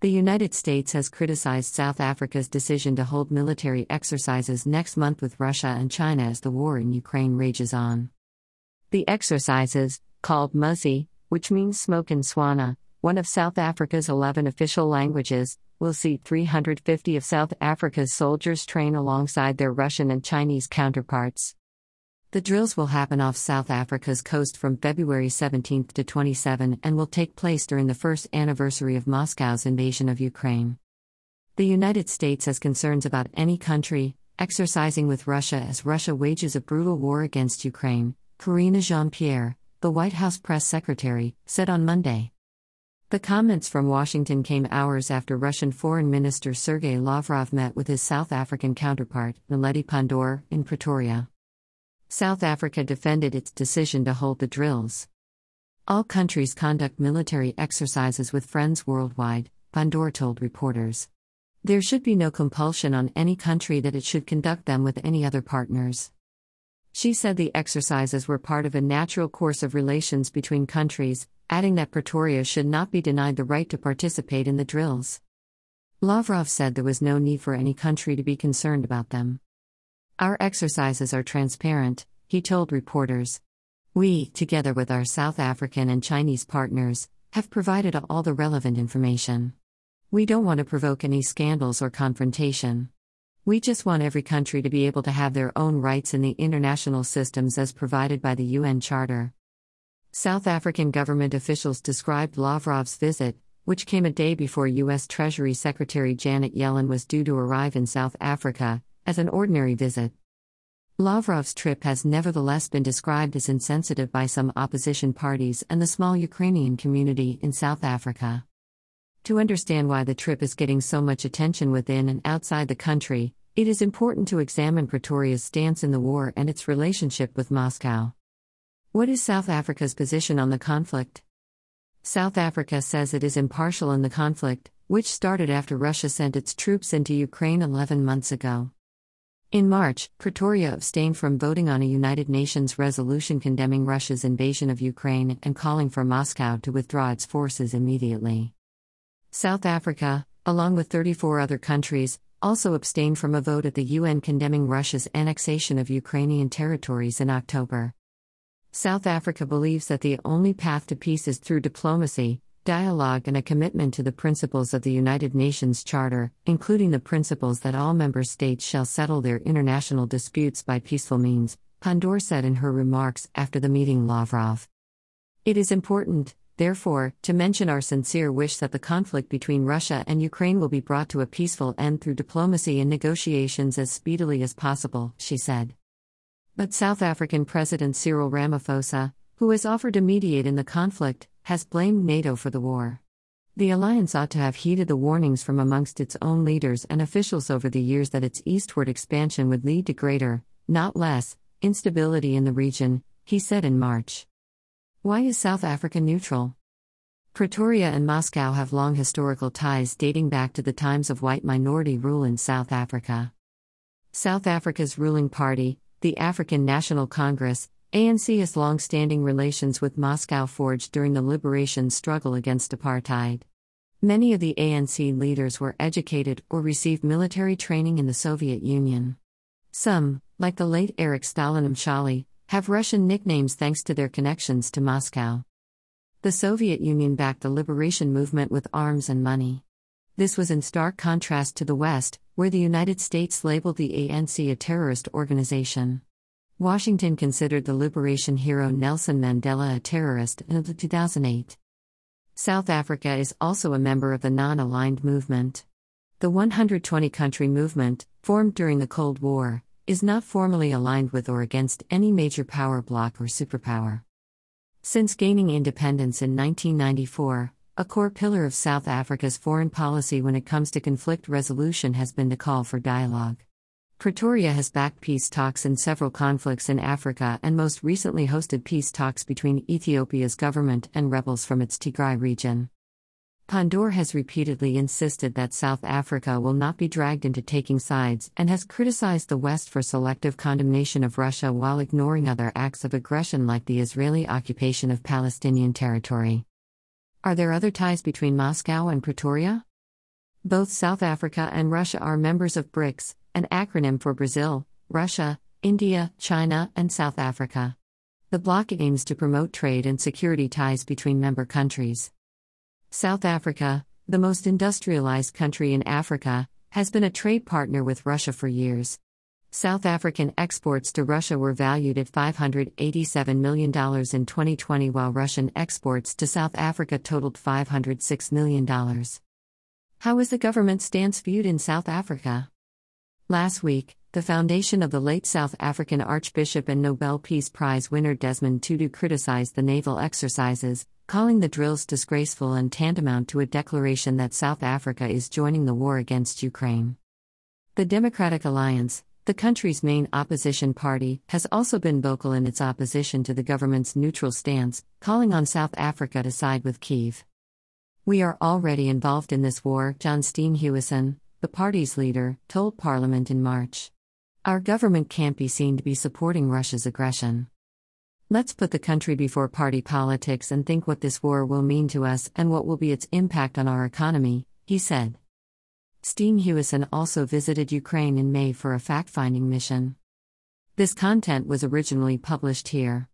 The United States has criticized South Africa's decision to hold military exercises next month with Russia and China as the war in Ukraine rages on. The exercises, called Mosi, which means smoke in Tswana, one of South Africa's 11 official languages, will see 350 of South Africa's soldiers train alongside their Russian and Chinese counterparts. The drills will happen off South Africa's coast from February 17 to 27 and will take place during the first anniversary of Moscow's invasion of Ukraine. The United States has concerns about any country exercising with Russia as Russia wages a brutal war against Ukraine, Karine Jean Pierre, the White House press secretary, said on Monday. The comments from Washington came hours after Russian Foreign Minister Sergei Lavrov met with his South African counterpart, Naledi Pandor, in Pretoria. South Africa defended its decision to hold the drills. All countries conduct military exercises with friends worldwide, Pandor told reporters. There should be no compulsion on any country that it should conduct them with any other partners. She said the exercises were part of a natural course of relations between countries, adding that Pretoria should not be denied the right to participate in the drills. Lavrov said there was no need for any country to be concerned about them. Our exercises are transparent, he told reporters. We, together with our South African and Chinese partners, have provided all the relevant information. We don't want to provoke any scandals or confrontation. We just want every country to be able to have their own rights in the international systems as provided by the UN Charter. South African government officials described Lavrov's visit, which came a day before U.S. Treasury Secretary Janet Yellen was due to arrive in South Africa, as an ordinary visit. Lavrov's trip has nevertheless been described as insensitive by some opposition parties and the small Ukrainian community in South Africa. To understand why the trip is getting so much attention within and outside the country, it is important to examine Pretoria's stance in the war and its relationship with Moscow. What is South Africa's position on the conflict? South Africa says it is impartial in the conflict, which started after Russia sent its troops into Ukraine 11 months ago. In March, Pretoria abstained from voting on a United Nations resolution condemning Russia's invasion of Ukraine and calling for Moscow to withdraw its forces immediately. South Africa, along with 34 other countries, also abstained from a vote at the UN condemning Russia's annexation of Ukrainian territories in October. South Africa believes that the only path to peace is through diplomacy, dialogue and a commitment to the principles of the United Nations Charter, including the principles that all member states shall settle their international disputes by peaceful means, Pandor said in her remarks after the meeting Lavrov. It is important, therefore, to mention our sincere wish that the conflict between Russia and Ukraine will be brought to a peaceful end through diplomacy and negotiations as speedily as possible, she said. But South African President Cyril Ramaphosa, who has offered to mediate in the conflict, has blamed NATO for the war. The alliance ought to have heeded the warnings from amongst its own leaders and officials over the years that its eastward expansion would lead to greater, not less, instability in the region, he said in March. Why is South Africa neutral? Pretoria and Moscow have long historical ties dating back to the times of white minority rule in South Africa. South Africa's ruling party, the African National Congress, ANC has long standing relations with Moscow forged during the liberation struggle against apartheid. Many of the ANC leaders were educated or received military training in the Soviet Union. Some, like the late Eric Stalin Mtshali, have Russian nicknames thanks to their connections to Moscow. The Soviet Union backed the liberation movement with arms and money. This was in stark contrast to the West, where the United States labeled the ANC a terrorist organization. Washington considered the liberation hero Nelson Mandela a terrorist in 2008. South Africa is also a member of the Non Aligned Movement. The 120 country movement, formed during the Cold War, is not formally aligned with or against any major power bloc or superpower. Since gaining independence in 1994, a core pillar of South Africa's foreign policy when it comes to conflict resolution has been the call for dialogue. Pretoria has backed peace talks in several conflicts in Africa and most recently hosted peace talks between Ethiopia's government and rebels from its Tigray region. Pandor has repeatedly insisted that South Africa will not be dragged into taking sides and has criticized the West for selective condemnation of Russia while ignoring other acts of aggression like the Israeli occupation of Palestinian territory. Are there other ties between Moscow and Pretoria? Both South Africa and Russia are members of BRICS, an acronym for Brazil, Russia, India, China, and South Africa. The bloc aims to promote trade and security ties between member countries. South Africa, the most industrialized country in Africa, has been a trade partner with Russia for years. South African exports to Russia were valued at $587 million in 2020, while Russian exports to South Africa totaled $506 million. How is the government stance viewed in South Africa? Last week, the foundation of the late South African Archbishop and Nobel Peace Prize winner Desmond Tutu criticized the naval exercises, calling the drills disgraceful and tantamount to a declaration that South Africa is joining the war against Ukraine. The Democratic Alliance, the country's main opposition party has also been vocal in its opposition to the government's neutral stance, calling on South Africa to side with Kiev. We are already involved in this war, John Steenhuisen, the party's leader, told Parliament in March. Our government can't be seen to be supporting Russia's aggression. Let's put the country before party politics and think what this war will mean to us and what will be its impact on our economy, he said. Steenhuisen also visited Ukraine in May for a fact finding mission. This content was originally published here.